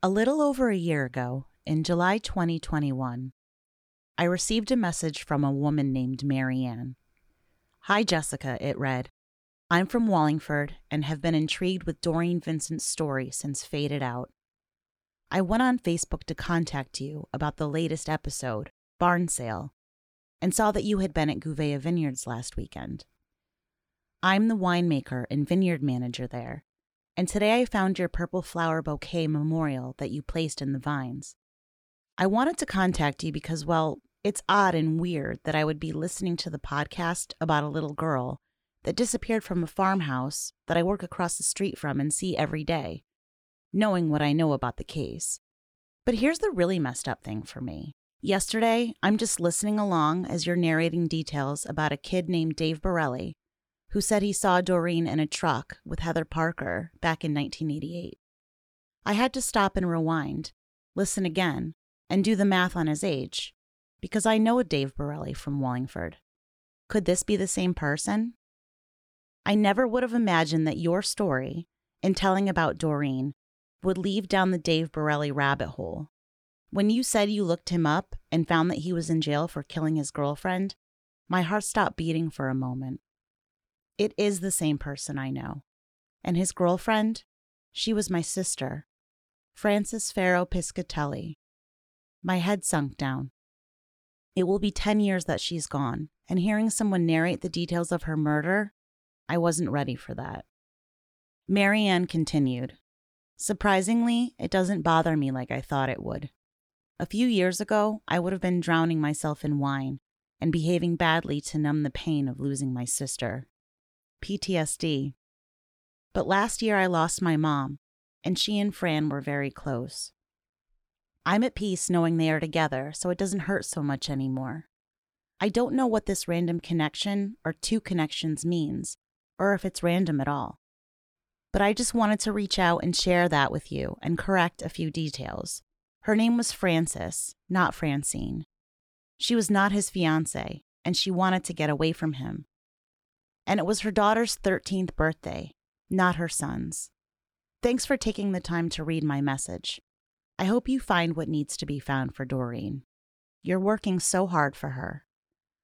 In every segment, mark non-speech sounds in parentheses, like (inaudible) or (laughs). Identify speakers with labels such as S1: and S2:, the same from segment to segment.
S1: A little over a year ago, in July 2021, I received a message from a woman named Marianne. Hi, Jessica, it read. I'm from Wallingford and have been intrigued with Doreen Vincent's story since Faded Out. I went on Facebook to contact you about the latest episode, Barn Sale, and saw that you had been at Gouveia Vineyards last weekend. I'm the winemaker and vineyard manager there, and today I found your purple flower bouquet memorial that you placed in the vines. I wanted to contact you because, well, it's odd and weird that I would be listening to the podcast about a little girl that disappeared from a farmhouse that I work across the street from and see every day, knowing what I know about the case. But here's the really messed up thing for me. Yesterday, I'm just listening along as you're narrating details about a kid named Dave Borelli who said he saw Doreen in a truck with Heather Parker back in 1988. I had to stop and rewind, listen again, and do the math on his age, because I know a Dave Borelli from Wallingford. Could this be the same person? I never would have imagined that your story, in telling about Doreen, would lead down the Dave Borelli rabbit hole. When you said you looked him up and found that he was in jail for killing his girlfriend, my heart stopped beating for a moment. It is the same person I know. And his girlfriend, she was my sister, Frances Farrow Piscatelli. My head sunk down. It will be 10 years that she's gone, and hearing someone narrate the details of her murder, I wasn't ready for that. Marianne continued. Surprisingly, it doesn't bother me like I thought it would. A few years ago, I would have been drowning myself in wine and behaving badly to numb the pain of losing my sister. PTSD. But last year I lost my mom, and she and Fran were very close. I'm at peace knowing they are together, so it doesn't hurt so much anymore. I don't know what this random connection or two connections means, or if it's random at all. But I just wanted to reach out and share that with you and correct a few details. Her name was Frances, not Francine. She was not his fiance, and she wanted to get away from him, and it was her daughter's 13th birthday, not her son's. Thanks for taking the time to read my message. I hope you find what needs to be found for Doreen. You're working so hard for her.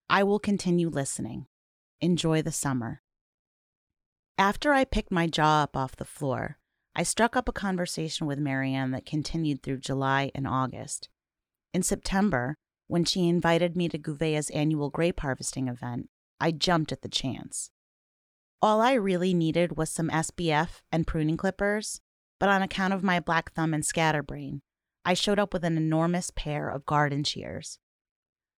S1: I will continue listening. Enjoy the summer. After I picked my jaw up off the floor, I struck up a conversation with Marianne that continued through July and August. In September, when she invited me to Gouveia's annual grape harvesting event, I jumped at the chance. All I really needed was some SPF and pruning clippers, but on account of my black thumb and scatterbrain, I showed up with an enormous pair of garden shears.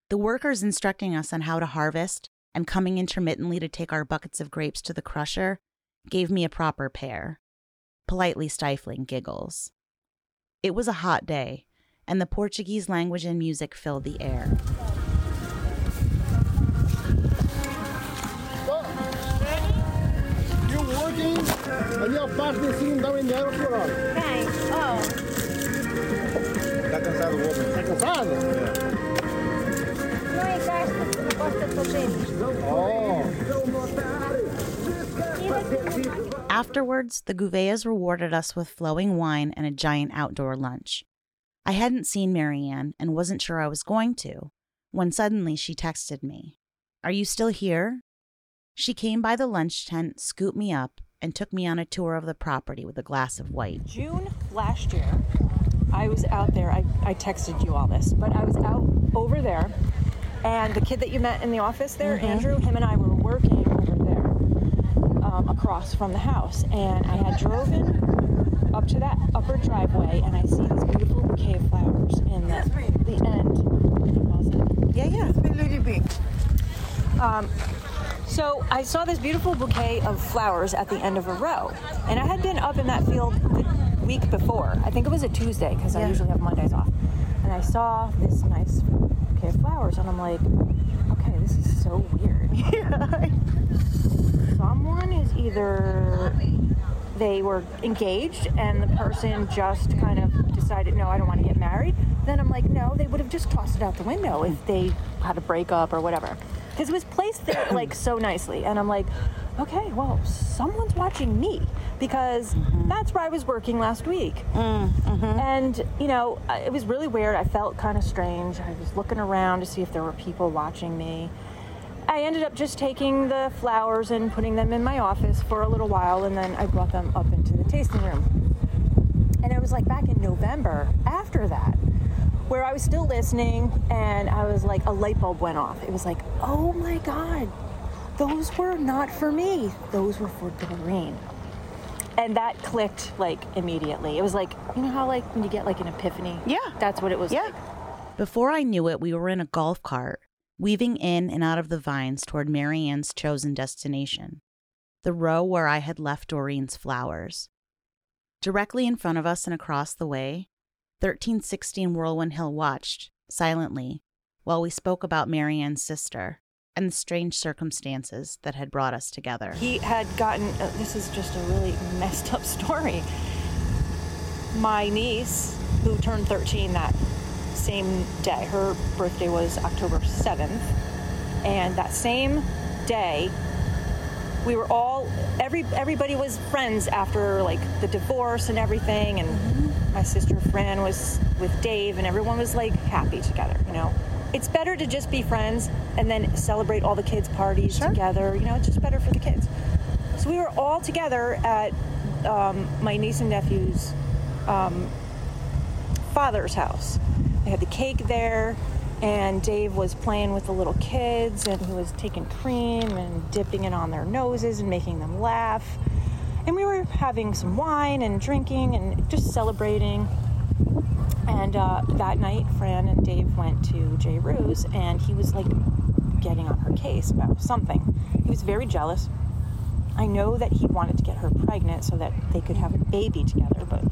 S1: The workers instructing us on how to harvest and coming intermittently to take our buckets of grapes to the crusher gave me a proper pair, politely stifling giggles. It was a hot day, and the Portuguese language and music filled the air.
S2: Ali a parte de cima dá um dinheiro por hora.
S3: Quem? Oh.
S2: Tá cansado o homem? Tá cansado?
S3: Não é gasto, não gosta de fazer.
S2: Oh.
S1: Afterwards, the Gouveias rewarded us with flowing wine and a giant outdoor lunch. I hadn't seen Marianne and wasn't sure I was going to, when suddenly she texted me, Are you still here? She came by the lunch tent, scooped me up, and took me on a tour of the property with a glass of white.
S4: June last year, I was out there. I, I texted you all this, but I was out over there, and the kid that you met in the office there,
S1: Mm-hmm.
S4: Andrew, him and I were working over there um, across from the house, and I had driven up to that upper driveway, and I see these beautiful bouquet of flowers in the, the end.
S1: Yeah, yeah.
S4: Um, so I saw this beautiful bouquet of flowers at the end of a row, and I had been up in that field the week before. I think it was a Tuesday because I usually have Mondays off, and I saw this nice bouquet of flowers, and I'm like, okay, this is so weird. (laughs) Someone is either they were engaged and the person just kind of decided, no, I don't want to get married. Then I'm like, no, they would have just tossed it out the window if they had a breakup or whatever. Because it was placed there (clears throat) like so nicely. And I'm like, okay, well, someone's watching me because mm. that's where I was working last week. Mm, mm-hmm. And, you know, it was really weird. I felt kind of strange. I was looking around to see if there were people watching me. I ended up just taking the flowers and putting them in my office for a little while, and then I brought them up into the tasting room. And it was like back in November after that where I was still listening and I was like, a light bulb went off. It was like, oh my God, those were not for me. Those were for Doreen. And that clicked like immediately. It was like, you know how like when you get like an epiphany?
S1: Yeah.
S4: That's what it was
S1: Yeah.
S4: like.
S1: Before I knew it, we were in a golf cart, weaving in and out of the vines toward Marianne's chosen destination, the row where I had left Doreen's flowers. Directly in front of us and across the way, 1316 Whirlwind Hill watched, silently, while we spoke about Marianne's sister and the strange circumstances that had brought us together.
S4: He had gotten, uh, this is just a really messed up story. My niece, who turned 13 that same day, her birthday was October 7th, and that same day, we were all every everybody was friends after like the divorce and everything and my sister Fran was with Dave and everyone was like happy together you know? It's better to just be friends and then celebrate all the kids parties together you know? It's just better for the kids. So we were all together at um, my niece and nephew's um, father's house. They had the cake there and Dave was playing with the little kids and he was taking cream and dipping it on their noses and making them laugh. And we were having some wine and drinking and just celebrating. And uh, that night, Fran and Dave went to Jay Ruse and he was like getting on her case about something. He was very jealous. I know that he wanted to get her pregnant so that they could have a baby together, but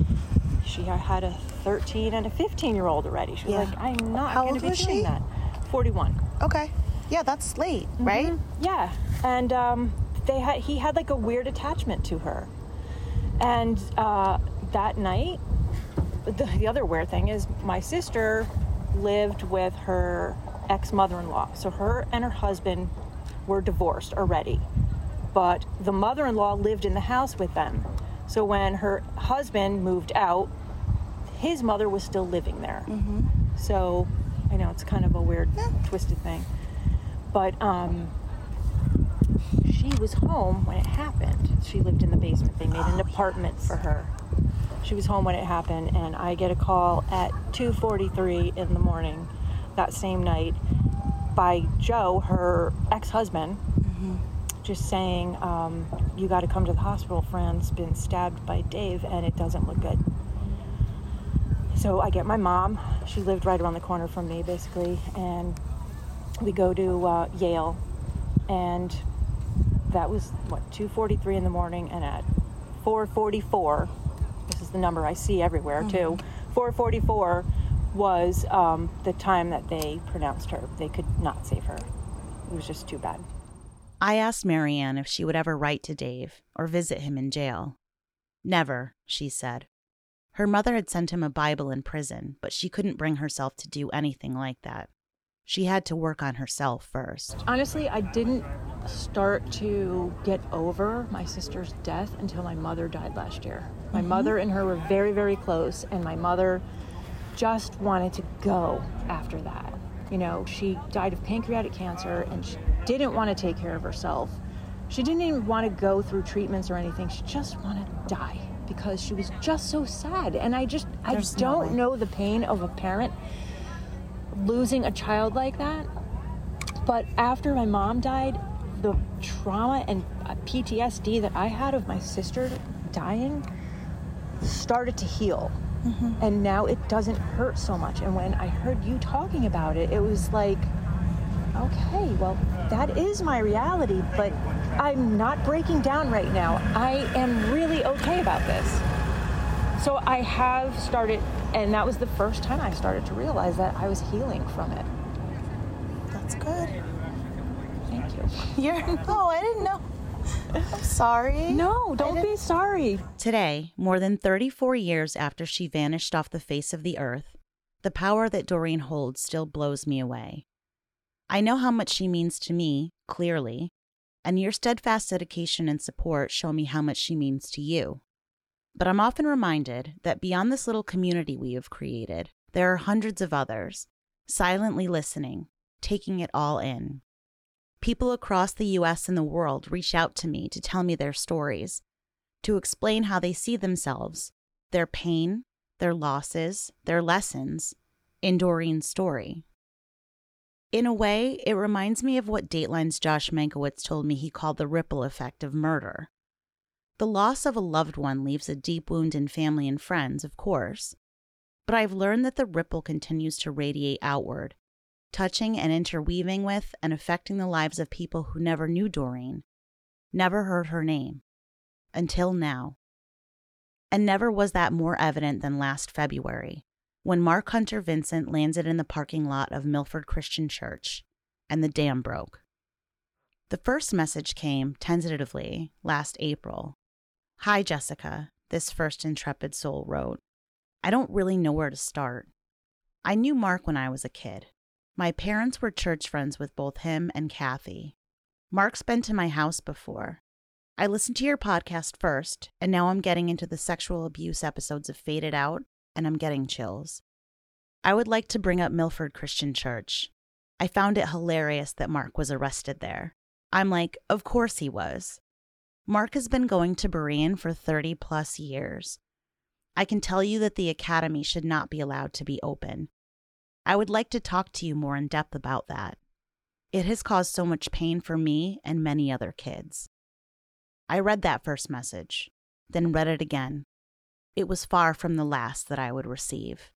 S4: she had a 13 and a 15 year old already. She was
S1: Yeah.
S4: like, I'm not
S1: How
S4: going
S1: old
S4: to be
S1: was
S4: doing
S1: she?
S4: that. 41.
S1: Okay. Yeah, that's late, right?
S4: Mhm. Yeah, and um, they had he had like a weird attachment to her, and uh, that night, the, the other weird thing is my sister lived with her ex mother-in-law, so her and her husband were divorced already, but the mother-in-law lived in the house with them. So when her husband moved out, his mother was still living there. So I know it's kind of a weird, twisted thing. But um, she was home when it happened. She lived in the basement. They made an apartment for her. She was home when it happened, and I get a call at 2:43 in the morning that same night by Joe, her ex-husband, just saying, um, "You got to come to the hospital. Fran's been stabbed by Dave, and it doesn't look good." So I get my mom. She lived right around the corner from me, basically, and we go to uh, Yale, and that was what 2:43 in the morning, and at 4:44, this is the number I see everywhere too. 4:44 was um, the time that they pronounced her. They could not save her. It was just too bad.
S1: I asked Marianne if she would ever write to Dave or visit him in jail. Never, she said. Her mother had sent him a Bible in prison, but she couldn't bring herself to do anything like that. She had to work on herself first.
S4: Honestly, I didn't start to get over my sister's death until my mother died last year. My mm-hmm. mother and her were very, very close, and my mother just wanted to go after that. You know, she died of pancreatic cancer and she didn't want to take care of herself. She didn't even want to go through treatments or anything. She just wanted to die because she was just so sad. And I just,
S1: There's
S4: I
S1: no
S4: don't
S1: way.
S4: know the pain of a parent losing a child like that. But after my mom died, the trauma and uh, PTSD that I had of my sister dying started to heal. And now it doesn't hurt so much. And when I heard you talking about it, it was like, okay, well, that is my reality, but I'm not breaking down right now. I am really okay about this. So I have started, and that was the first time I started to realize that I was healing from it.
S1: That's good.
S4: Thank you. (laughs)
S1: You're. Oh, I didn't know. I'm sorry.
S4: No, don't be sorry.
S1: Today, more than 34 years after she vanished off the face of the earth, the power that Doreen holds still blows me away. I know how much she means to me, clearly, and your steadfast dedication and support show me how much she means to you. But I'm often reminded that beyond this little community we have created, there are hundreds of others, silently listening, taking it all in. People across the US and the world reach out to me to tell me their stories, to explain how they see themselves, their pain, their losses, their lessons in Doreen's story. In a way, it reminds me of what Dateline's Josh Mankiewicz told me he called the ripple effect of murder. The loss of a loved one leaves a deep wound in family and friends, of course, but I've learned that the ripple continues to radiate outward, touching and interweaving with and affecting the lives of people who never knew Doreen, never heard her name, until now. And never was that more evident than last February when Mark Hunter Vincent landed in the parking lot of Milford Christian Church and the dam broke. The first message came tentatively last April. Hi, Jessica, this first intrepid soul wrote. I don't really know where to start. I knew Mark when I was a kid. My parents were church friends with both him and Kathy. Mark's been to my house before. I listened to your podcast first, and now I'm getting into the sexual abuse episodes of Faded Out and I'm getting chills. I would like to bring up Milford Christian Church. I found it hilarious that Mark was arrested there. I'm like, of course he was. Mark has been going to Berean for 30 plus years. I can tell you that the academy should not be allowed to be open. I would like to talk to you more in depth about that. It has caused so much pain for me and many other kids. I read that first message, then read it again, it was far from the last that I would receive.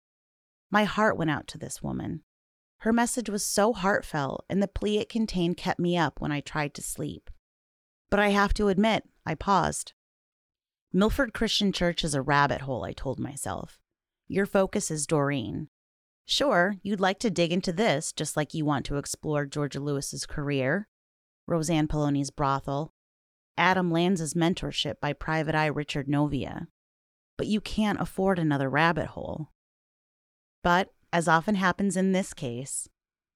S1: My heart went out to this woman. Her message was so heartfelt, and the plea it contained kept me up when I tried to sleep. But I have to admit, I paused. Milford Christian Church is a rabbit hole, I told myself. Your focus is Doreen. Sure, you'd like to dig into this just like you want to explore Georgia Lewis's career, Roseanne Poloni's brothel, Adam Lanza's mentorship by Private Eye Richard Novia but you can't afford another rabbit hole. But, as often happens in this case,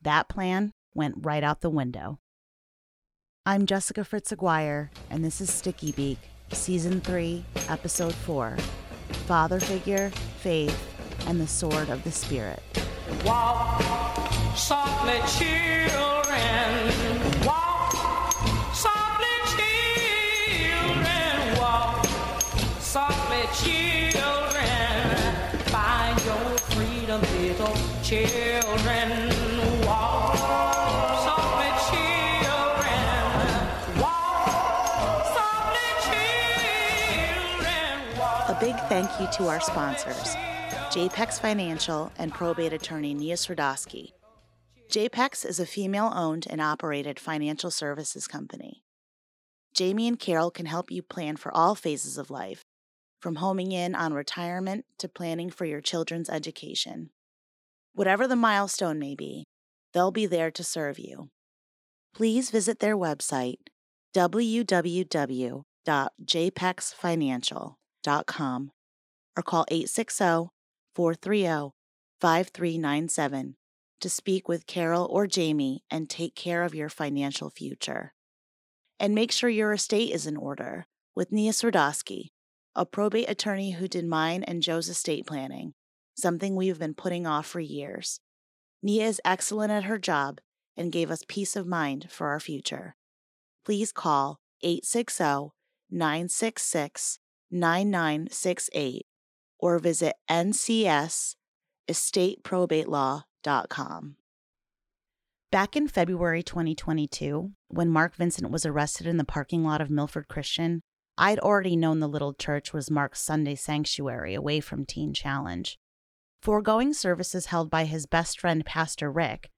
S1: that plan went right out the window. I'm Jessica Fritz Aguirre, and this is Sticky Beak, Season 3, Episode 4 Father Figure, Faith, and the Sword of the Spirit.
S5: Walk softly, children. Children walk.
S1: A big thank you to our sponsors, JPEX Financial and probate attorney Nia Swerdowski. JPEX is a female owned and operated financial services company. Jamie and Carol can help you plan for all phases of life, from homing in on retirement to planning for your children's education. Whatever the milestone may be, they'll be there to serve you. Please visit their website, www.jpexfinancial.com, or call 860 430 5397 to speak with Carol or Jamie and take care of your financial future. And make sure your estate is in order with Nia Swerdowski, a probate attorney who did mine and Joe's estate planning something we've been putting off for years. Nia is excellent at her job and gave us peace of mind for our future. Please call 860 966 9968 or visit ncsestateprobate.law.com. Back in February 2022, when Mark Vincent was arrested in the parking lot of Milford Christian, I'd already known the little church was Mark's Sunday sanctuary away from Teen Challenge. Foregoing services held by his best friend, Pastor Rick,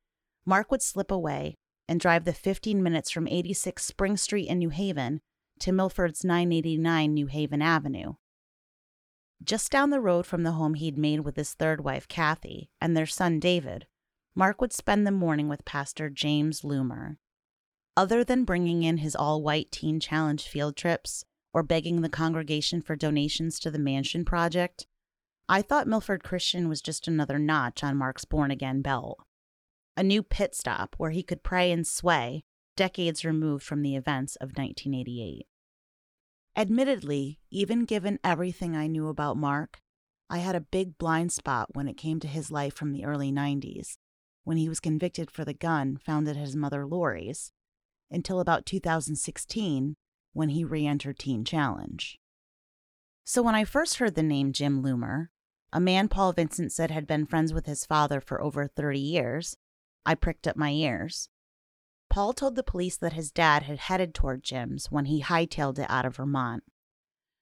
S1: Mark would slip away and drive the 15 minutes from 86 Spring Street in New Haven to Milford's 989 New Haven Avenue. Just down the road from the home he'd made with his third wife, Kathy, and their son, David, Mark would spend the morning with Pastor James Loomer. Other than bringing in his all white teen challenge field trips or begging the congregation for donations to the mansion project, I thought Milford Christian was just another notch on Mark's born again belt. A new pit stop where he could pray and sway decades removed from the events of 1988. Admittedly, even given everything I knew about Mark, I had a big blind spot when it came to his life from the early 90s, when he was convicted for the gun found at his mother Lori's, until about 2016, when he re entered Teen Challenge. So when I first heard the name Jim Loomer, a man Paul Vincent said had been friends with his father for over 30 years, I pricked up my ears. Paul told the police that his dad had headed toward Jim's when he hightailed it out of Vermont.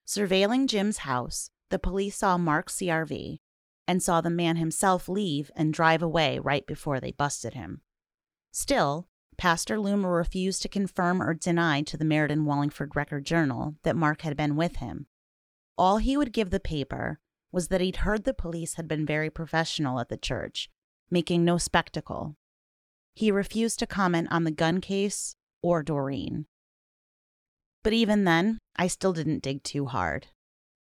S1: Surveilling Jim's house, the police saw Mark's CRV and saw the man himself leave and drive away right before they busted him. Still, Pastor Loomer refused to confirm or deny to the Meriden Wallingford Record Journal that Mark had been with him. All he would give the paper was that he'd heard the police had been very professional at the church, making no spectacle. He refused to comment on the gun case or Doreen. But even then, I still didn't dig too hard.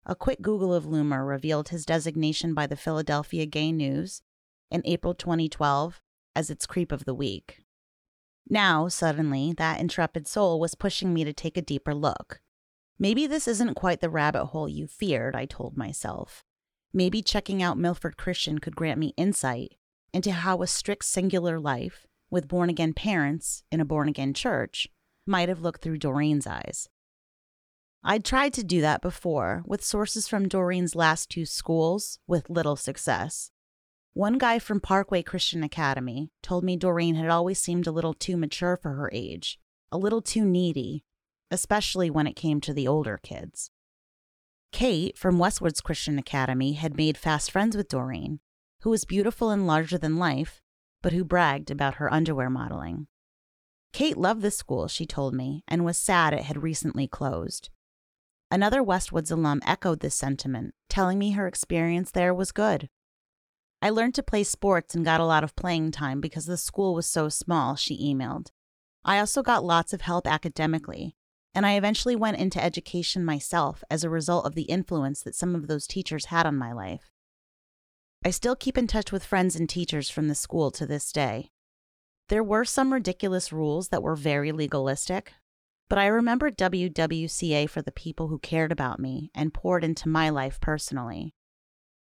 S1: A quick Google of Loomer revealed his designation by the Philadelphia Gay News in April 2012 as its creep of the week. Now, suddenly, that intrepid soul was pushing me to take a deeper look. Maybe this isn't quite the rabbit hole you feared, I told myself. Maybe checking out Milford Christian could grant me insight into how a strict singular life with born again parents in a born again church might have looked through Doreen's eyes. I'd tried to do that before with sources from Doreen's last two schools with little success. One guy from Parkway Christian Academy told me Doreen had always seemed a little too mature for her age, a little too needy, especially when it came to the older kids. Kate from Westwoods Christian Academy had made fast friends with Doreen, who was beautiful and larger than life, but who bragged about her underwear modeling. Kate loved the school, she told me, and was sad it had recently closed. Another Westwoods alum echoed this sentiment, telling me her experience there was good. I learned to play sports and got a lot of playing time because the school was so small, she emailed. I also got lots of help academically, and I eventually went into education myself as a result of the influence that some of those teachers had on my life. I still keep in touch with friends and teachers from the school to this day. There were some ridiculous rules that were very legalistic, but I remember WWCA for the people who cared about me and poured into my life personally.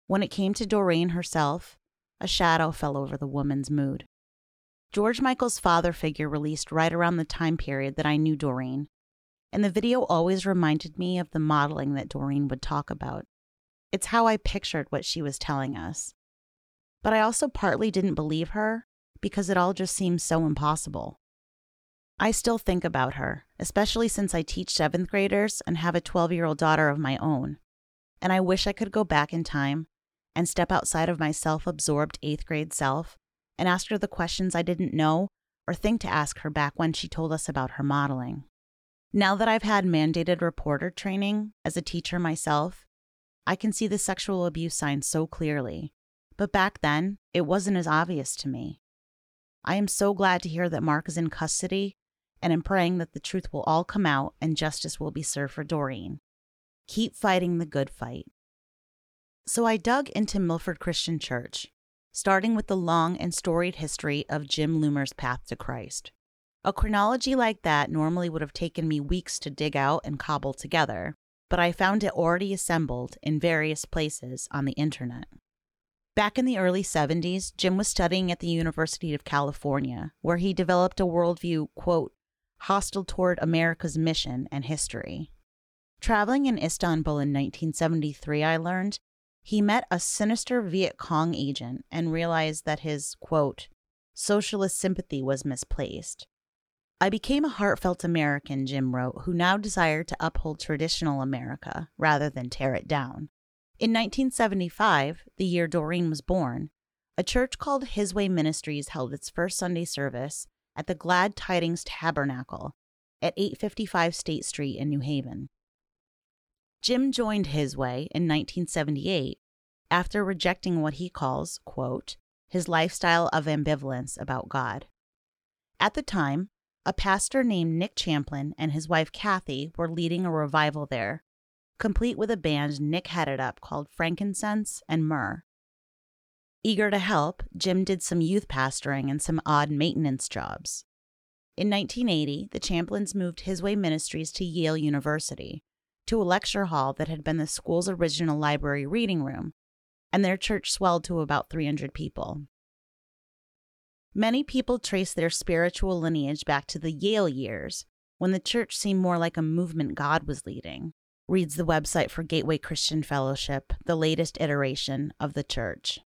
S1: When it came to Doreen herself, a shadow fell over the woman's mood. George Michael's father figure released right around the time period that I knew Doreen, and the video always reminded me of the modeling that Doreen would talk about. It's how I pictured what she was telling us. But I also partly didn't believe her because it all just seemed so impossible. I still think about her, especially since I teach seventh graders and have a 12 year old daughter of my own. And I wish I could go back in time and step outside of my self absorbed eighth grade self and ask her the questions I didn't know or think to ask her back when she told us about her modeling. Now that I've had mandated reporter training as a teacher myself, I can see the sexual abuse signs so clearly, but back then, it wasn't as obvious to me. I am so glad to hear that Mark is in custody and am praying that the truth will all come out and justice will be served for Doreen. Keep fighting the good fight. So I dug into Milford Christian Church, starting with the long and storied history of Jim Loomer's path to Christ. A chronology like that normally would have taken me weeks to dig out and cobble together, but I found it already assembled in various places on the internet. Back in the early 70s, Jim was studying at the University of California, where he developed a worldview, quote, hostile toward America's mission and history. Traveling in Istanbul in 1973, I learned he met a sinister Viet Cong agent and realized that his, quote, socialist sympathy was misplaced. I became a heartfelt American, Jim wrote, who now desired to uphold traditional America rather than tear it down. In 1975, the year Doreen was born, a church called His Way Ministries held its first Sunday service at the Glad Tidings Tabernacle at 855 State Street in New Haven. Jim joined His Way in 1978 after rejecting what he calls, quote, his lifestyle of ambivalence about God. At the time, a pastor named Nick Champlin and his wife Kathy were leading a revival there, complete with a band Nick headed up called Frankincense and Myrrh. Eager to help, Jim did some youth pastoring and some odd maintenance jobs. In 1980, the Champlins moved His Way Ministries to Yale University, to a lecture hall that had been the school's original library reading room, and their church swelled to about 300 people. Many people trace their spiritual lineage back to the Yale years, when the church seemed more like a movement God was leading, reads the website for Gateway Christian Fellowship, the latest iteration of the church.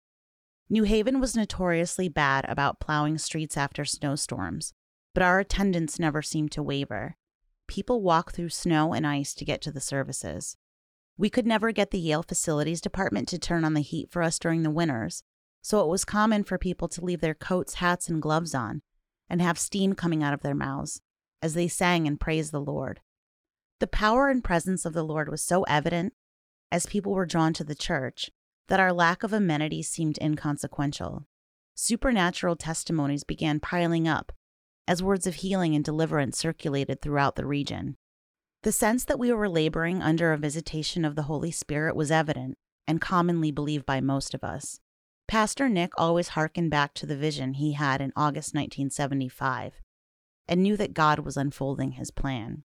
S1: New Haven was notoriously bad about plowing streets after snowstorms, but our attendance never seemed to waver. People walk through snow and ice to get to the services. We could never get the Yale Facilities Department to turn on the heat for us during the winters, so it was common for people to leave their coats, hats, and gloves on and have steam coming out of their mouths as they sang and praised the Lord. The power and presence of the Lord was so evident as people were drawn to the church that our lack of amenities seemed inconsequential. Supernatural testimonies began piling up as words of healing and deliverance circulated throughout the region. The sense that we were laboring under a visitation of the Holy Spirit was evident and commonly believed by most of us. Pastor Nick always hearkened back to the vision he had in August 1975 and knew that God was unfolding his plan.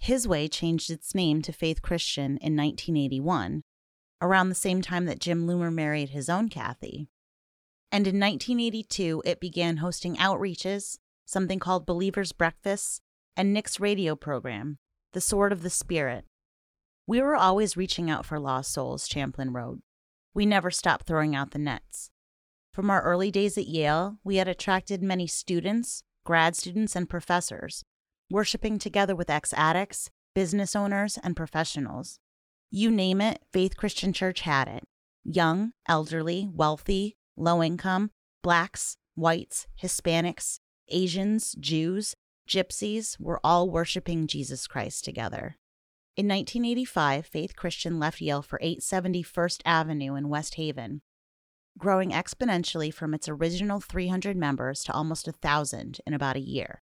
S1: His Way changed its name to Faith Christian in 1981, around the same time that Jim Loomer married his own Kathy. And in 1982, it began hosting outreaches, something called Believers Breakfasts, and Nick's radio program, The Sword of the Spirit. We were always reaching out for lost souls, Champlin wrote. We never stopped throwing out the nets. From our early days at Yale, we had attracted many students, grad students, and professors, worshiping together with ex addicts, business owners, and professionals. You name it, Faith Christian Church had it. Young, elderly, wealthy, low income, blacks, whites, Hispanics, Asians, Jews, gypsies were all worshiping Jesus Christ together. In 1985, Faith Christian left Yale for 870 First Avenue in West Haven, growing exponentially from its original 300 members to almost 1,000 in about a year.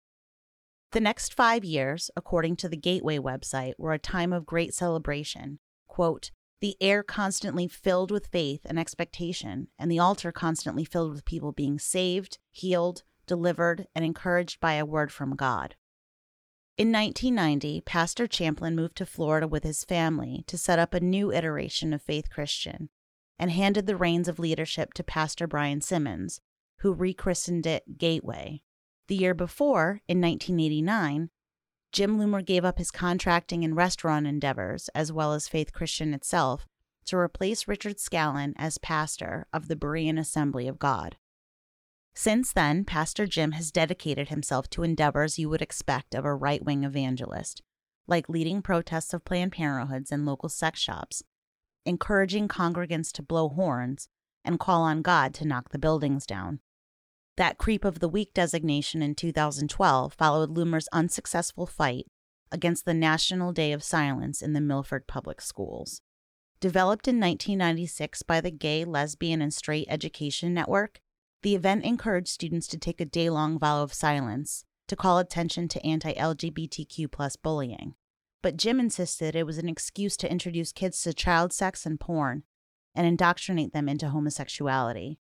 S1: The next five years, according to the Gateway website, were a time of great celebration. Quote, the air constantly filled with faith and expectation, and the altar constantly filled with people being saved, healed, delivered, and encouraged by a word from God. In 1990, Pastor Champlin moved to Florida with his family to set up a new iteration of Faith Christian and handed the reins of leadership to Pastor Brian Simmons, who rechristened it Gateway. The year before, in 1989, Jim Loomer gave up his contracting and restaurant endeavors, as well as Faith Christian itself, to replace Richard Scallon as pastor of the Berean Assembly of God. Since then, Pastor Jim has dedicated himself to endeavors you would expect of a right wing evangelist, like leading protests of Planned Parenthoods and local sex shops, encouraging congregants to blow horns, and call on God to knock the buildings down. That Creep of the Week designation in 2012 followed Loomer's unsuccessful fight against the National Day of Silence in the Milford Public Schools. Developed in 1996 by the Gay, Lesbian, and Straight Education Network, the event encouraged students to take a day long vow of silence to call attention to anti LGBTQ bullying. But Jim insisted it was an excuse to introduce kids to child sex and porn and indoctrinate them into homosexuality.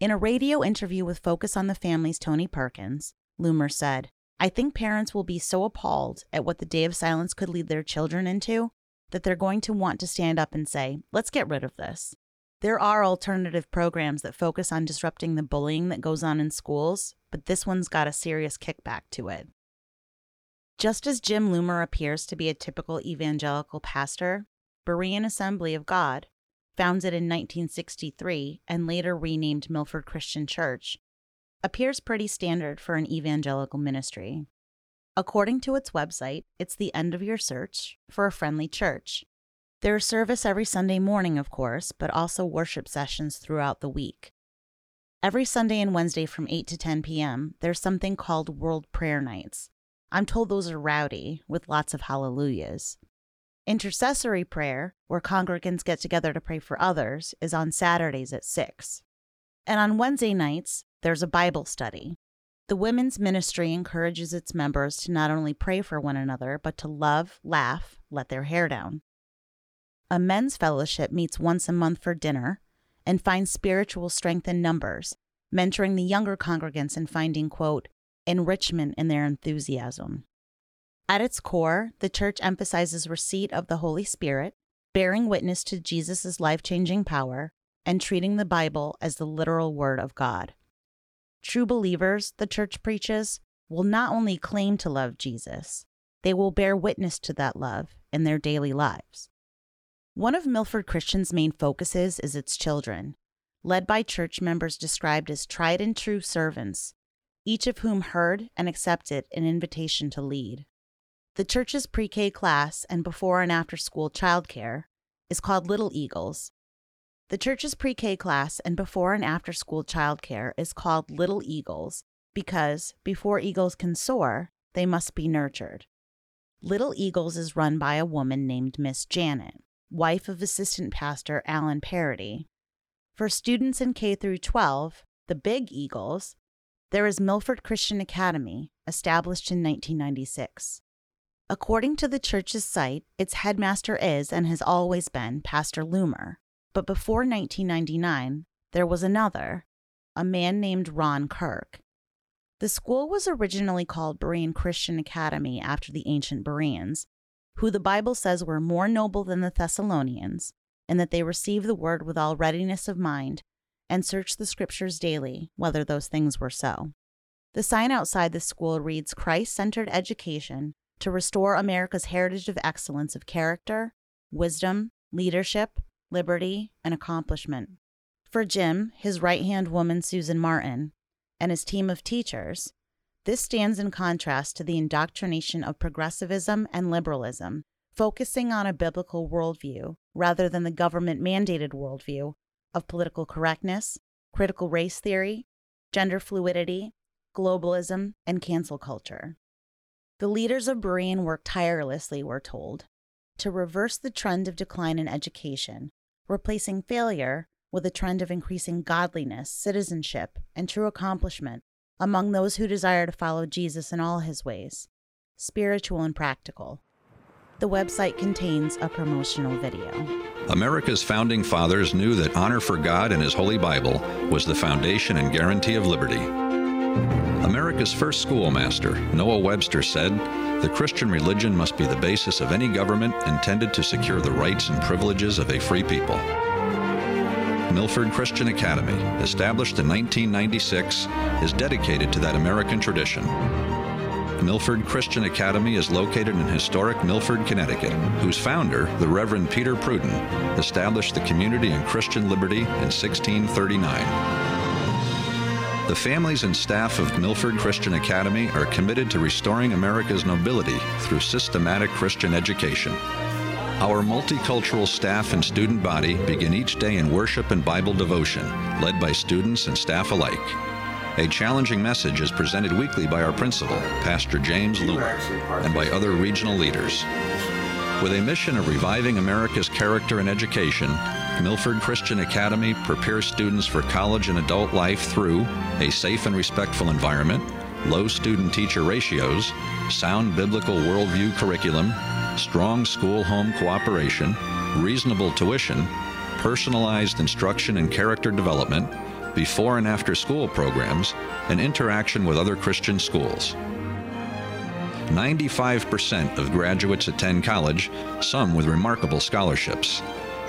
S1: In a radio interview with Focus on the Family's Tony Perkins, Loomer said, I think parents will be so appalled at what the Day of Silence could lead their children into that they're going to want to stand up and say, let's get rid of this. There are alternative programs that focus on disrupting the bullying that goes on in schools, but this one's got a serious kickback to it. Just as Jim Loomer appears to be a typical evangelical pastor, Berean Assembly of God, founded in 1963 and later renamed Milford Christian Church, appears pretty standard for an evangelical ministry. According to its website, it's the end of your search for a friendly church there's service every Sunday morning, of course, but also worship sessions throughout the week. Every Sunday and Wednesday from 8 to 10 p.m., there's something called World Prayer Nights. I'm told those are rowdy, with lots of hallelujahs. Intercessory prayer, where congregants get together to pray for others, is on Saturdays at 6. And on Wednesday nights, there's a Bible study. The women's ministry encourages its members to not only pray for one another, but to love, laugh, let their hair down. A men's fellowship meets once a month for dinner and finds spiritual strength in numbers, mentoring the younger congregants and finding, quote, enrichment in their enthusiasm. At its core, the church emphasizes receipt of the Holy Spirit, bearing witness to Jesus' life changing power, and treating the Bible as the literal Word of God. True believers, the church preaches, will not only claim to love Jesus, they will bear witness to that love in their daily lives. One of Milford Christian's main focuses is its children, led by church members described as tried and true servants, each of whom heard and accepted an invitation to lead. The church's pre K class and before and after school childcare is called Little Eagles. The church's pre K class and before and after school childcare is called Little Eagles because before eagles can soar, they must be nurtured. Little Eagles is run by a woman named Miss Janet, wife of assistant pastor Alan Parody. For students in K through 12, the Big Eagles, there is Milford Christian Academy, established in 1996. According to the church's site, its headmaster is and has always been Pastor Loomer. But before 1999, there was another, a man named Ron Kirk. The school was originally called Berean Christian Academy after the ancient Bereans, who the Bible says were more noble than the Thessalonians, and that they received the word with all readiness of mind and searched the scriptures daily, whether those things were so. The sign outside the school reads Christ centered education to restore America's heritage of excellence of character, wisdom, leadership, liberty, and accomplishment. For Jim, his right hand woman, Susan Martin, and his team of teachers, this stands in contrast to the indoctrination of progressivism and liberalism, focusing on a biblical worldview rather than the government mandated worldview of political correctness, critical race theory, gender fluidity, globalism, and cancel culture. The leaders of Berean worked tirelessly, we're told, to reverse the trend of decline in education, replacing failure with a trend of increasing godliness, citizenship, and true accomplishment among those who desire to follow Jesus in all his ways, spiritual and practical. The website contains a promotional video.
S6: America's founding fathers knew that honor for God and His Holy Bible was the foundation and guarantee of liberty. America's first schoolmaster, Noah Webster, said, The Christian religion must be the basis of any government intended to secure the rights and privileges of a free people. Milford Christian Academy, established in 1996, is dedicated to that American tradition. Milford Christian Academy is located in historic Milford, Connecticut, whose founder, the Reverend Peter Prudden, established the community in Christian liberty in 1639. The families and staff of Milford Christian Academy are committed to restoring America's nobility through systematic Christian education. Our multicultural staff and student body begin each day in worship and Bible devotion, led by students and staff alike. A challenging message is presented weekly by our principal, Pastor James Lewis, and by other regional leaders. With a mission of reviving America's character and education, Milford Christian Academy prepares students for college and adult life through a safe and respectful environment, low student teacher ratios, sound biblical worldview curriculum, strong school home cooperation, reasonable tuition, personalized instruction and character development, before and after school programs, and interaction with other Christian schools. 95% of graduates attend college, some with remarkable scholarships.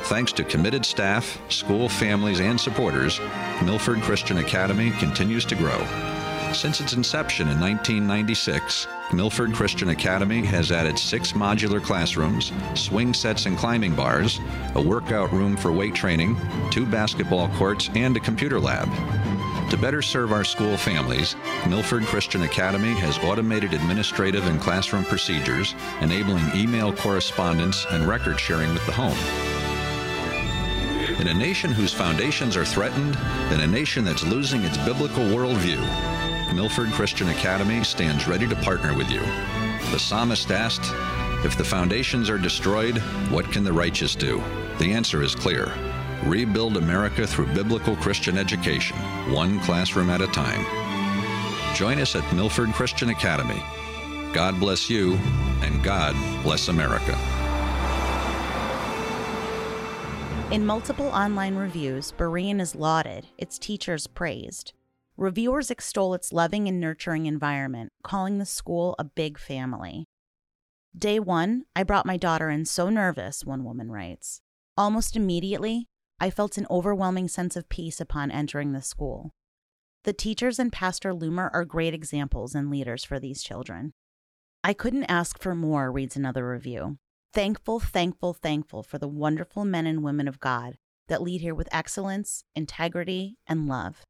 S6: Thanks to committed staff, school families, and supporters, Milford Christian Academy continues to grow. Since its inception in 1996, Milford Christian Academy has added six modular classrooms, swing sets and climbing bars, a workout room for weight training, two basketball courts, and a computer lab. To better serve our school families, Milford Christian Academy has automated administrative and classroom procedures, enabling email correspondence and record sharing with the home. In a nation whose foundations are threatened, in a nation that's losing its biblical worldview, Milford Christian Academy stands ready to partner with you. The psalmist asked, If the foundations are destroyed, what can the righteous do? The answer is clear rebuild America through biblical Christian education, one classroom at a time. Join us at Milford Christian Academy. God bless you, and God bless America.
S1: In multiple online reviews, Berean is lauded, its teachers praised. Reviewers extol its loving and nurturing environment, calling the school a big family. Day one, I brought my daughter in so nervous, one woman writes. Almost immediately, I felt an overwhelming sense of peace upon entering the school. The teachers and Pastor Loomer are great examples and leaders for these children. I couldn't ask for more, reads another review. Thankful, thankful, thankful for the wonderful men and women of God that lead here with excellence, integrity, and love.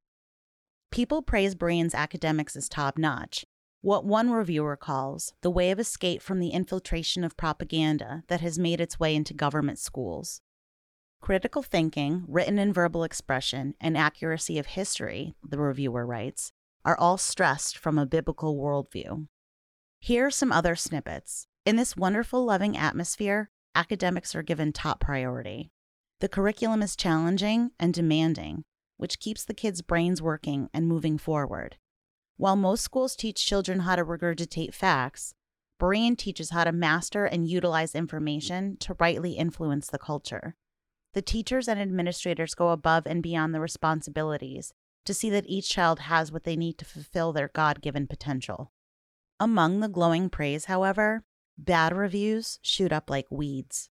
S1: People praise Berean's academics as top notch, what one reviewer calls the way of escape from the infiltration of propaganda that has made its way into government schools. Critical thinking, written and verbal expression, and accuracy of history, the reviewer writes, are all stressed from a biblical worldview. Here are some other snippets. In this wonderful, loving atmosphere, academics are given top priority. The curriculum is challenging and demanding, which keeps the kids' brains working and moving forward. While most schools teach children how to regurgitate facts, Berean teaches how to master and utilize information to rightly influence the culture. The teachers and administrators go above and beyond the responsibilities to see that each child has what they need to fulfill their God given potential. Among the glowing praise, however, bad reviews shoot up like weeds.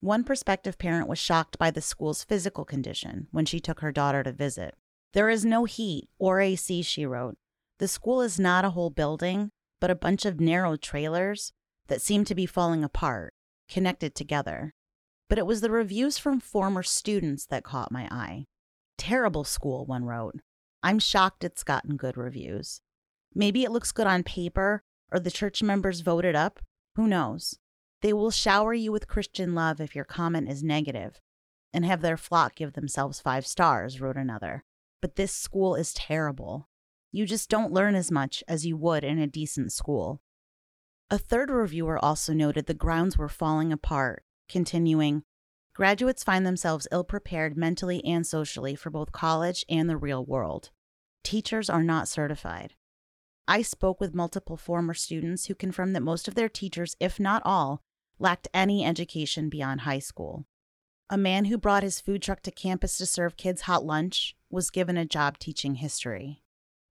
S1: One prospective parent was shocked by the school's physical condition when she took her daughter to visit. There is no heat or AC, she wrote. The school is not a whole building, but a bunch of narrow trailers that seem to be falling apart, connected together. But it was the reviews from former students that caught my eye. Terrible school, one wrote. I'm shocked it's gotten good reviews. Maybe it looks good on paper, or the church members voted up. Who knows? They will shower you with Christian love if your comment is negative, and have their flock give themselves five stars, wrote another. But this school is terrible. You just don't learn as much as you would in a decent school. A third reviewer also noted the grounds were falling apart, continuing, Graduates find themselves ill prepared mentally and socially for both college and the real world. Teachers are not certified. I spoke with multiple former students who confirmed that most of their teachers, if not all, lacked any education beyond high school. A man who brought his food truck to campus to serve kids hot lunch was given a job teaching history.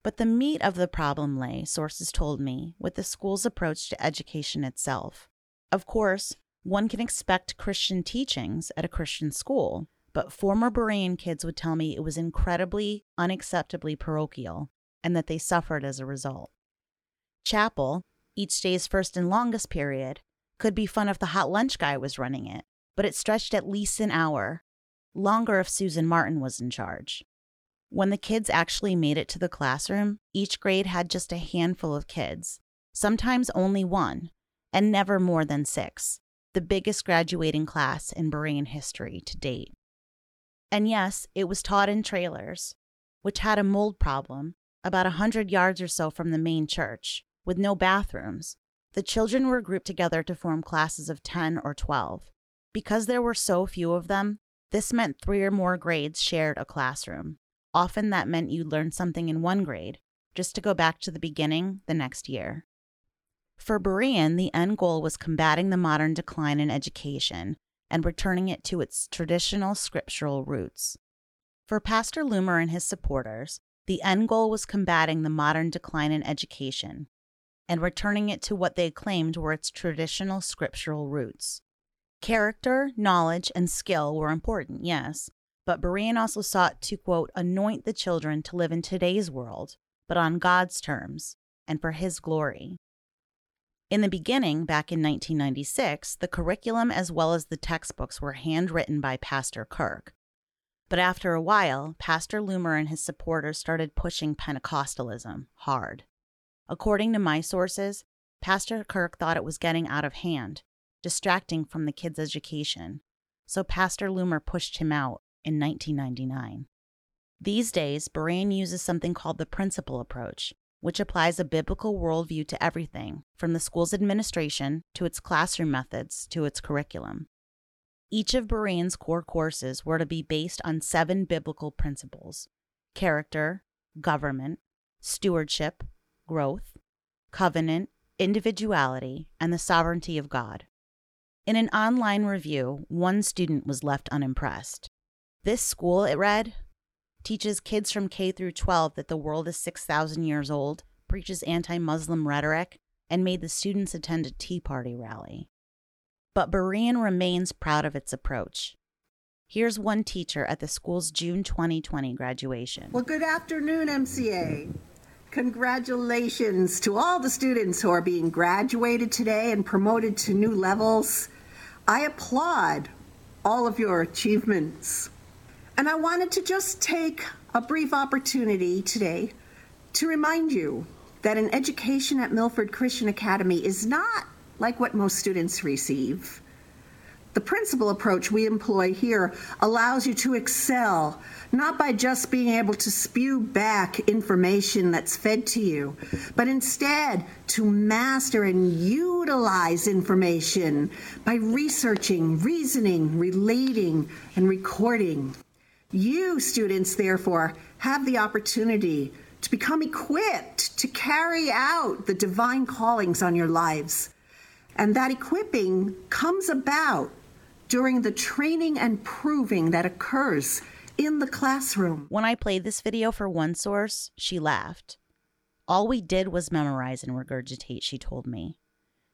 S1: But the meat of the problem lay, sources told me, with the school's approach to education itself. Of course, one can expect Christian teachings at a Christian school, but former Berean kids would tell me it was incredibly, unacceptably parochial and that they suffered as a result. Chapel, each day's first and longest period, could be fun if the hot lunch guy was running it, but it stretched at least an hour, longer if Susan Martin was in charge. When the kids actually made it to the classroom, each grade had just a handful of kids, sometimes only one, and never more than six, the biggest graduating class in Berean history to date. And yes, it was taught in trailers, which had a mold problem about a hundred yards or so from the main church, with no bathrooms. The children were grouped together to form classes of 10 or 12. Because there were so few of them, this meant three or more grades shared a classroom. Often that meant you learned something in one grade, just to go back to the beginning the next year. For Berean, the end goal was combating the modern decline in education and returning it to its traditional scriptural roots. For Pastor Loomer and his supporters, the end goal was combating the modern decline in education and returning it to what they claimed were its traditional scriptural roots. Character, knowledge, and skill were important, yes, but Berean also sought to, quote, anoint the children to live in today's world, but on God's terms and for His glory. In the beginning, back in 1996, the curriculum as well as the textbooks were handwritten by Pastor Kirk, but after a while, Pastor Loomer and his supporters started pushing Pentecostalism hard. According to my sources, Pastor Kirk thought it was getting out of hand, distracting from the kids' education, so Pastor Loomer pushed him out in 1999. These days, Berean uses something called the principle approach, which applies a biblical worldview to everything, from the school's administration to its classroom methods to its curriculum. Each of Berean's core courses were to be based on seven biblical principles character, government, stewardship, growth, covenant, individuality, and the sovereignty of God. In an online review, one student was left unimpressed. This school, it read, teaches kids from K through 12 that the world is 6,000 years old, preaches anti Muslim rhetoric, and made the students attend a Tea Party rally. But Berean remains proud of its approach. Here's one teacher at the school's June 2020 graduation.
S7: Well, good afternoon, MCA. Congratulations to all the students who are being graduated today and promoted to new levels. I applaud all of your achievements. And I wanted to just take a brief opportunity today to remind you that an education at Milford Christian Academy is not like what most students receive. The principle approach we employ here allows you to excel, not by just being able to spew back information that's fed to you, but instead to master and utilize information by researching, reasoning, relating, and recording. You, students, therefore, have the opportunity to become equipped to carry out the divine callings on your lives. And that equipping comes about during the training and proving that occurs in the classroom.
S1: When I played this video for one source, she laughed. All we did was memorize and regurgitate, she told me.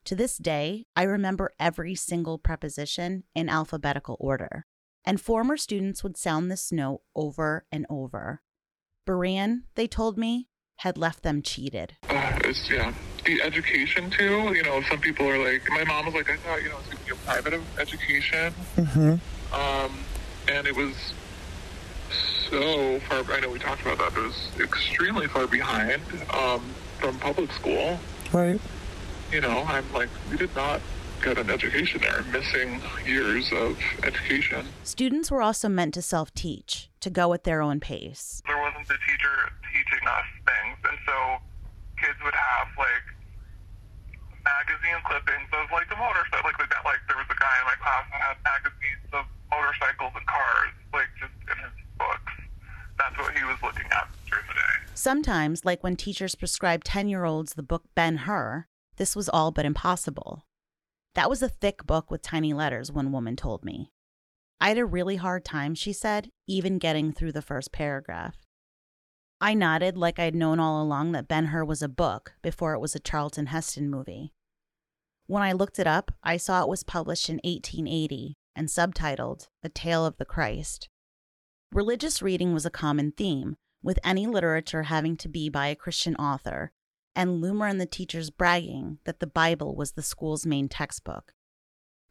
S1: To this day, I remember every single preposition in alphabetical order, and former students would sound this note over and over. Berean, they told me, had left them cheated.
S8: uh, it's yeah the education too you know some people are like my mom was like i thought you know it's going to be a private of- education um, and it was so far i know we talked about that but it was extremely far behind um, from public school
S9: Right.
S8: you know i'm like we did not get an education there missing years of education
S1: Students were also meant to self teach, to go at their own pace.
S8: there wasn't a teacher teaching us things, and so kids would have like magazine clippings of like the motorcycle. Like, that, like there was a guy in my class that had magazines of motorcycles and cars, like just in his books. That's what he was looking at during the day.
S1: Sometimes, like when teachers prescribed 10 year olds the book Ben Hur, this was all but impossible. That was a thick book with tiny letters, one woman told me. I had a really hard time, she said, even getting through the first paragraph. I nodded like I'd known all along that Ben Hur was a book before it was a Charlton Heston movie. When I looked it up, I saw it was published in 1880 and subtitled The Tale of the Christ. Religious reading was a common theme, with any literature having to be by a Christian author, and Loomer and the teachers bragging that the Bible was the school's main textbook.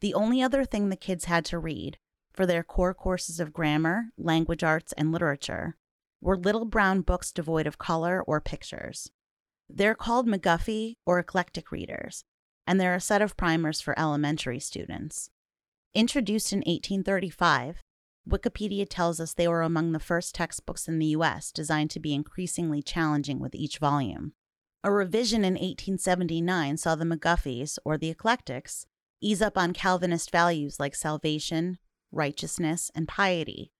S1: The only other thing the kids had to read, for their core courses of grammar, language arts, and literature, were little brown books devoid of color or pictures. They're called McGuffey or eclectic readers, and they're a set of primers for elementary students. Introduced in 1835, Wikipedia tells us they were among the first textbooks in the US designed to be increasingly challenging with each volume. A revision in 1879 saw the McGuffeys, or the eclectics, ease up on Calvinist values like salvation, righteousness, and piety,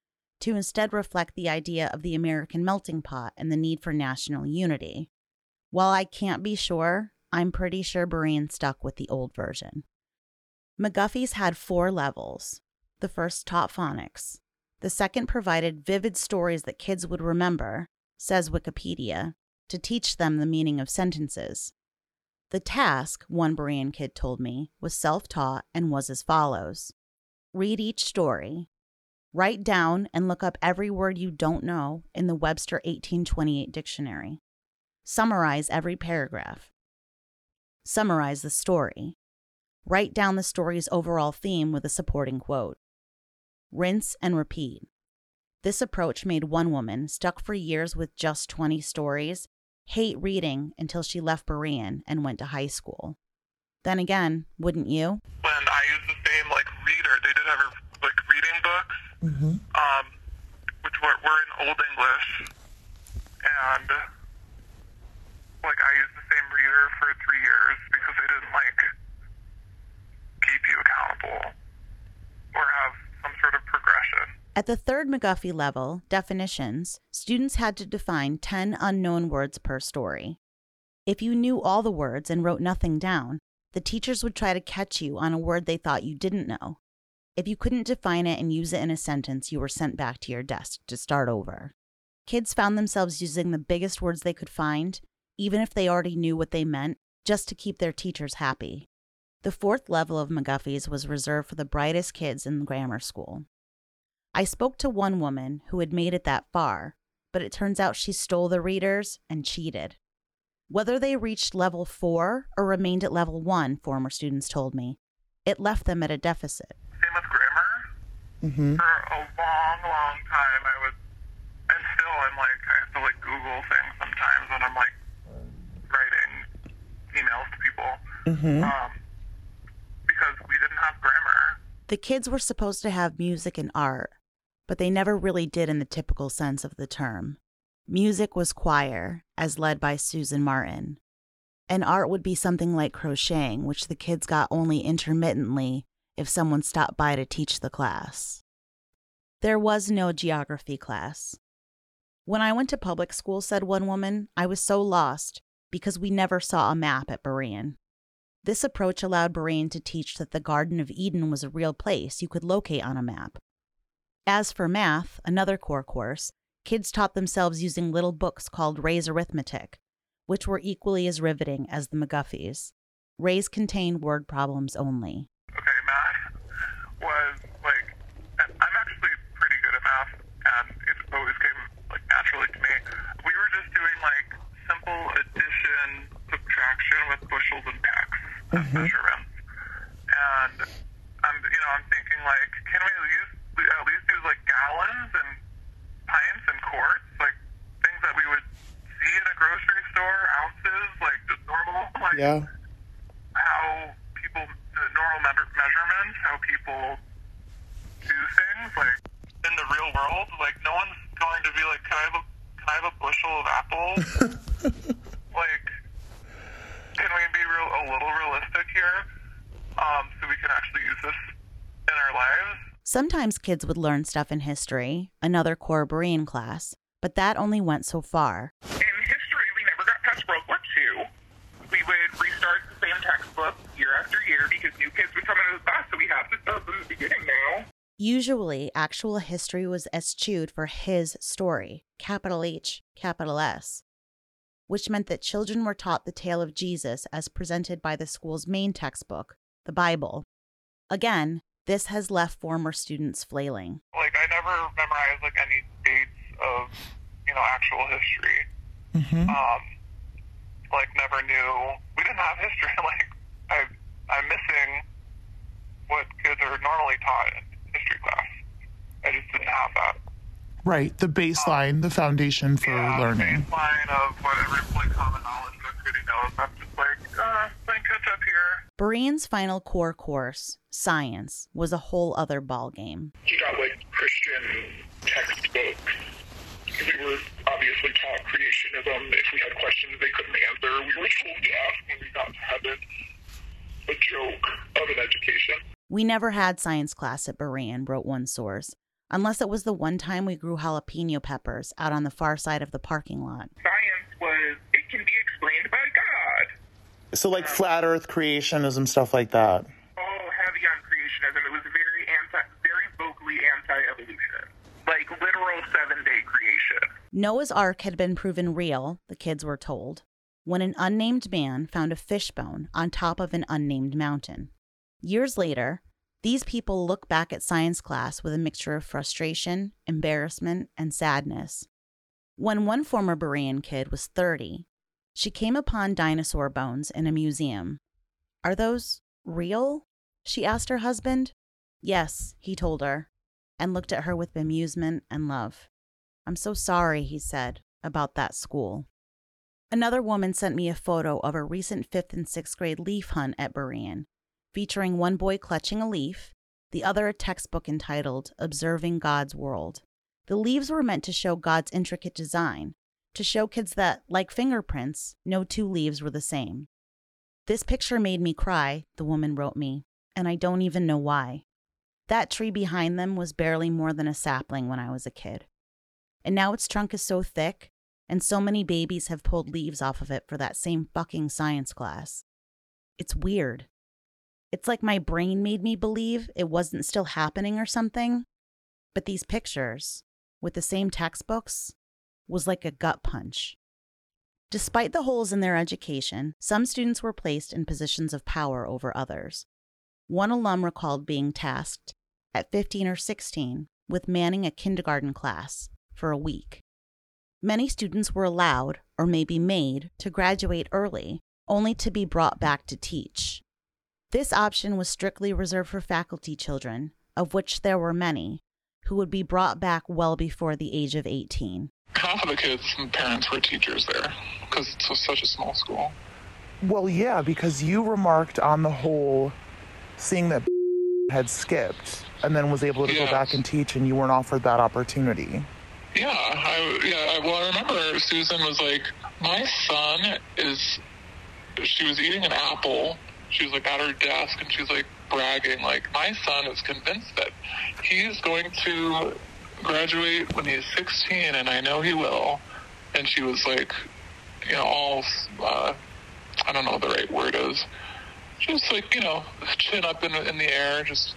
S1: to instead reflect the idea of the American melting pot and the need for national unity. While I can't be sure, I'm pretty sure Berean stuck with the old version. McGuffey's had four levels. The first taught phonics. The second provided vivid stories that kids would remember, says Wikipedia, to teach them the meaning of sentences. The task, one Berean kid told me, was self taught and was as follows Read each story, write down and look up every word you don't know in the Webster 1828 dictionary, summarize every paragraph, summarize the story, write down the story's overall theme with a supporting quote, rinse and repeat. This approach made one woman, stuck for years with just 20 stories, hate reading until she left Berean and went to high school. Then again, wouldn't you?
S8: When I used the same like reader, they did have like reading books, um, which were, were in Old English, and like I used the same reader for three years because they didn't like keep you accountable or have some sort of progression.
S1: At the third McGuffey level, definitions, students had to define 10 unknown words per story. If you knew all the words and wrote nothing down, the teachers would try to catch you on a word they thought you didn't know. If you couldn't define it and use it in a sentence, you were sent back to your desk to start over. Kids found themselves using the biggest words they could find, even if they already knew what they meant, just to keep their teachers happy. The fourth level of McGuffey's was reserved for the brightest kids in grammar school. I spoke to one woman who had made it that far, but it turns out she stole the readers and cheated. Whether they reached level four or remained at level one, former students told me, it left them at a deficit.
S8: Same with grammar.
S2: Mm-hmm.
S8: For a long, long time, I was, and still, I'm like, I have to like Google things sometimes when I'm like writing emails to people.
S2: Mm-hmm.
S8: Um, because we didn't have grammar.
S1: The kids were supposed to have music and art, but they never really did in the typical sense of the term. Music was choir, as led by Susan Martin. And art would be something like crocheting, which the kids got only intermittently if someone stopped by to teach the class. There was no geography class. When I went to public school, said one woman, I was so lost because we never saw a map at Berean. This approach allowed Berean to teach that the Garden of Eden was a real place you could locate on a map. As for math, another core course, kids taught themselves using little books called Ray's Arithmetic, which were equally as riveting as the McGuffeys. Ray's contained word problems only.
S8: Was like, I'm actually pretty good at math, and it always came like naturally to me. We were just doing like simple addition, subtraction with bushels and pecks as mm-hmm. measurements, and I'm, you know, I'm thinking like, can we use at least use like gallons and pints and quarts, like things that we would see in a grocery store, ounces, like just normal, like
S2: Yeah.
S8: how people, the normal me- how people do things, like in the real world, like no one's going to be like, can I have a, can I have a bushel of apples? (laughs) like, can we be real, a little realistic here, um, so we can actually use this in our lives?
S1: Sometimes kids would learn stuff in history, another core Berean class, but that only went so far.
S8: In history, we never got past World War II. We would restart the same textbook year after year because new kids would come into the class, so we have to start from the beginning now.
S1: Usually, actual history was eschewed for his story, capital H, capital S, which meant that children were taught the tale of Jesus as presented by the school's main textbook, the Bible. Again, this has left former students flailing.
S8: Like, I never memorized like any dates of, you know, actual history.
S2: Mm-hmm.
S8: Um, like, never knew. We didn't have history. (laughs) Like, I, I'm missing what kids are normally taught in history class. I just didn't have that.
S2: Right. The baseline, the foundation for
S8: yeah,
S2: learning.
S8: baseline of what every like common knowledge that everybody knows. I'm just like, uh, playing catch up here.
S1: Berean's final core course, science, was a whole other ballgame.
S8: He got like Christian textbooks. We were obviously taught creationism. If we had questions they couldn't answer, we were told to ask when we got to heaven. A joke of an education.
S1: We never had science class at Berean, wrote one source, unless it was the one time we grew jalapeno peppers out on the far side of the parking lot.
S8: Science was, it can be explained by God.
S2: So, like flat Earth creationism, stuff like that.
S8: all heavy on creationism. It was very anti, very vocally anti-evolution, like literal seven-day creation.
S1: Noah's Ark had been proven real, the kids were told, when an unnamed man found a fishbone on top of an unnamed mountain. Years later, these people look back at science class with a mixture of frustration, embarrassment, and sadness. When one former Berean kid was 30, she came upon dinosaur bones in a museum. Are those real? She asked her husband. Yes, he told her, and looked at her with bemusement and love. I'm so sorry, he said, about that school. Another woman sent me a photo of a recent fifth and sixth grade leaf hunt at Berean, featuring one boy clutching a leaf, the other a textbook entitled Observing God's World. The leaves were meant to show God's intricate design, to show kids that, like fingerprints, no two leaves were the same. This picture made me cry, the woman wrote me, and I don't even know why. That tree behind them was barely more than a sapling when I was a kid. And now its trunk is so thick, and so many babies have pulled leaves off of it for that same fucking science class. It's weird. It's like my brain made me believe it wasn't still happening or something. But these pictures, with the same textbooks, was like a gut punch. Despite the holes in their education, some students were placed in positions of power over others. One alum recalled being tasked, at 15 or 16, with manning a kindergarten class for a week. Many students were allowed, or maybe made, to graduate early, only to be brought back to teach. This option was strictly reserved for faculty children, of which there were many, who would be brought back well before the age of 18.
S8: Half of the kids and parents were teachers there because it's such a small school.
S9: Well, yeah, because you remarked on the whole seeing that (laughs) had skipped and then was able to go back and teach, and you weren't offered that opportunity.
S8: Yeah, I yeah. I- Well, I remember Susan was like, "My son is." She was eating an apple. She was like at her desk, and she's like bragging, like, "My son is convinced that he's going to graduate when he's 16, and I know he will." And she was like, you know, all uh, I don't know what the right word is. Just like you know, chin up in in the air, just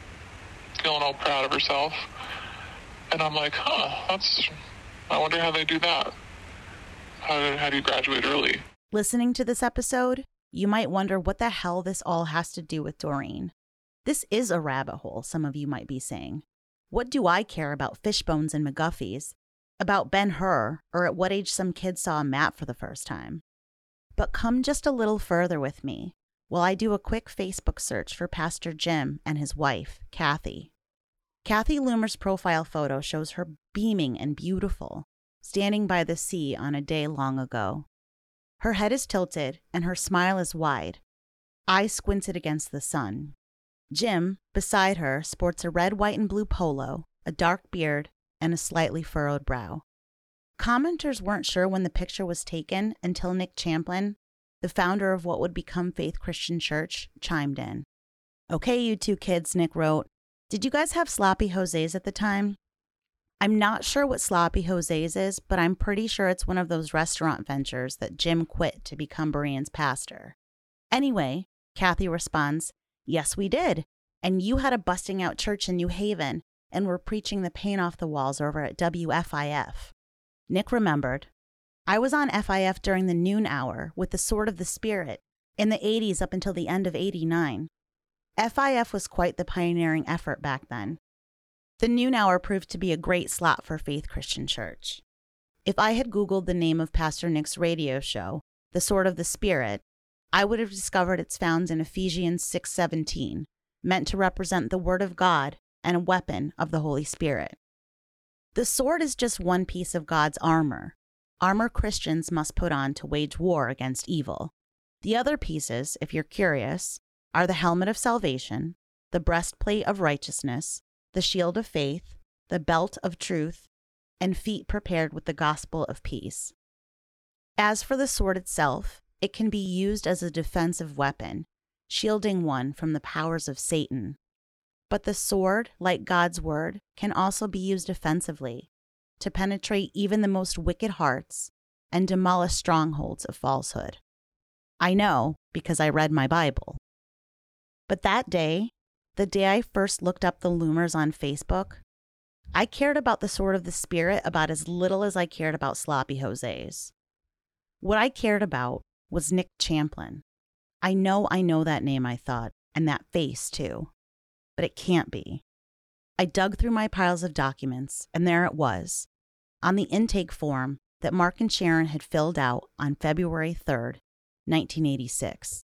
S8: feeling all proud of herself. And I'm like, huh, that's, I wonder how they do that. How how do you graduate early?
S1: Listening to this episode, you might wonder what the hell this all has to do with Doreen. This is a rabbit hole, some of you might be saying. What do I care about fishbones and McGuffeys? About Ben Hur, or at what age some kid saw a map for the first time? But come just a little further with me while I do a quick Facebook search for Pastor Jim and his wife, Kathy. Kathy Loomer's profile photo shows her beaming and beautiful, standing by the sea on a day long ago. Her head is tilted and her smile is wide, eyes squinted against the sun. Jim, beside her, sports a red, white, and blue polo, a dark beard, and a slightly furrowed brow. Commenters weren't sure when the picture was taken until Nick Champlin, the founder of what would become Faith Christian Church, chimed in. Okay, you two kids, Nick wrote. Did you guys have sloppy Jose's at the time? I'm not sure what sloppy Jose's is, but I'm pretty sure it's one of those restaurant ventures that Jim quit to become Berean's pastor. Anyway, Kathy responds, Yes, we did. And you had a busting out church in New Haven and were preaching the paint off the walls over at WFIF. Nick remembered. I was on FIF during the noon hour with the Sword of the Spirit in the 80s up until the end of 89. FIF was quite the pioneering effort back then. The noon hour proved to be a great slot for Faith Christian Church. If I had Googled the name of Pastor Nick's radio show, The Sword of the Spirit, I would have discovered it's found in Ephesians 6:17, meant to represent the word of God and a weapon of the Holy Spirit. The sword is just one piece of God's armor. Armor Christians must put on to wage war against evil. The other pieces, if you're curious, are the helmet of salvation, the breastplate of righteousness, the shield of faith, the belt of truth, and feet prepared with the gospel of peace. As for the sword itself, it can be used as a defensive weapon, shielding one from the powers of Satan. But the sword, like God's word, can also be used offensively to penetrate even the most wicked hearts and demolish strongholds of falsehood. I know because I read my Bible. But that day, the day I first looked up the Loomers on Facebook, I cared about the sword of the Spirit about as little as I cared about sloppy Jose's. What I cared about was Nick Champlin. I know I know that name, I thought, and that face too. But it can't be. I dug through my piles of documents, and there it was, on the intake form that Mark and Sharon had filled out on February 3rd, 1986.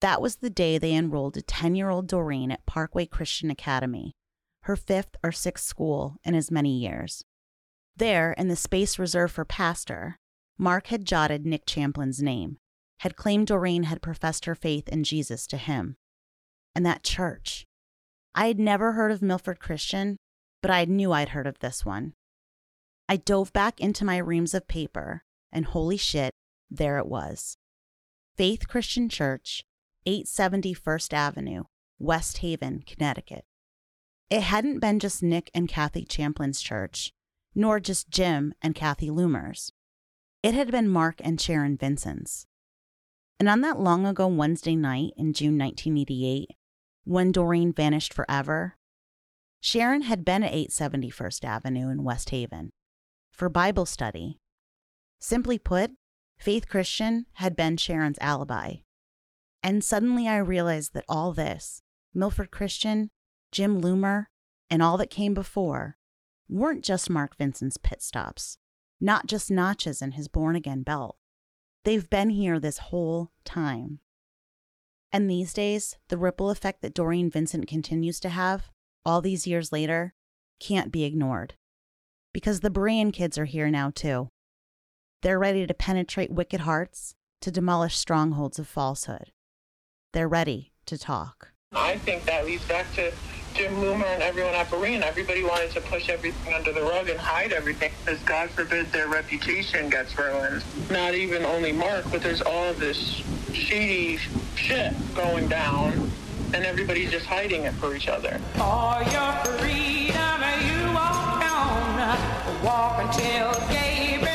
S1: That was the day they enrolled a 10 year old Doreen at Parkway Christian Academy, her fifth or sixth school in as many years. There, in the space reserved for pastor, Mark had jotted Nick Champlin's name, had claimed Doreen had professed her faith in Jesus to him. And that church. I had never heard of Milford Christian, but I knew I'd heard of this one. I dove back into my reams of paper, and holy shit, there it was. Faith Christian Church, 870 First Avenue, West Haven, Connecticut. It hadn't been just Nick and Kathy Champlin's church, nor just Jim and Kathy Loomer's. It had been Mark and Sharon Vincent's. And on that long ago Wednesday night in June 1988, when Doreen vanished forever, Sharon had been at 870 First Avenue in West Haven for Bible study Simply put, Faith Christian had been Sharon's alibi. And suddenly I realized that all this, Milford Christian, Jim Loomer, and all that came before, weren't just Mark Vincent's pit stops, not just notches in his born again belt. They've been here this whole time. And these days, the ripple effect that Doreen Vincent continues to have, all these years later, can't be ignored. Because the Berean kids are here now, too. They're ready to penetrate wicked hearts, to demolish strongholds of falsehood. They're ready to talk.
S10: I think that leads back to Jim Loomer and everyone at Berean. Everybody wanted to push everything under the rug and hide everything because God forbid their reputation gets ruined. Not even only Mark, but there's all this shady shit going down and everybody's just hiding it for each other.
S5: For your freedom, you walk on. Walk until Gabriel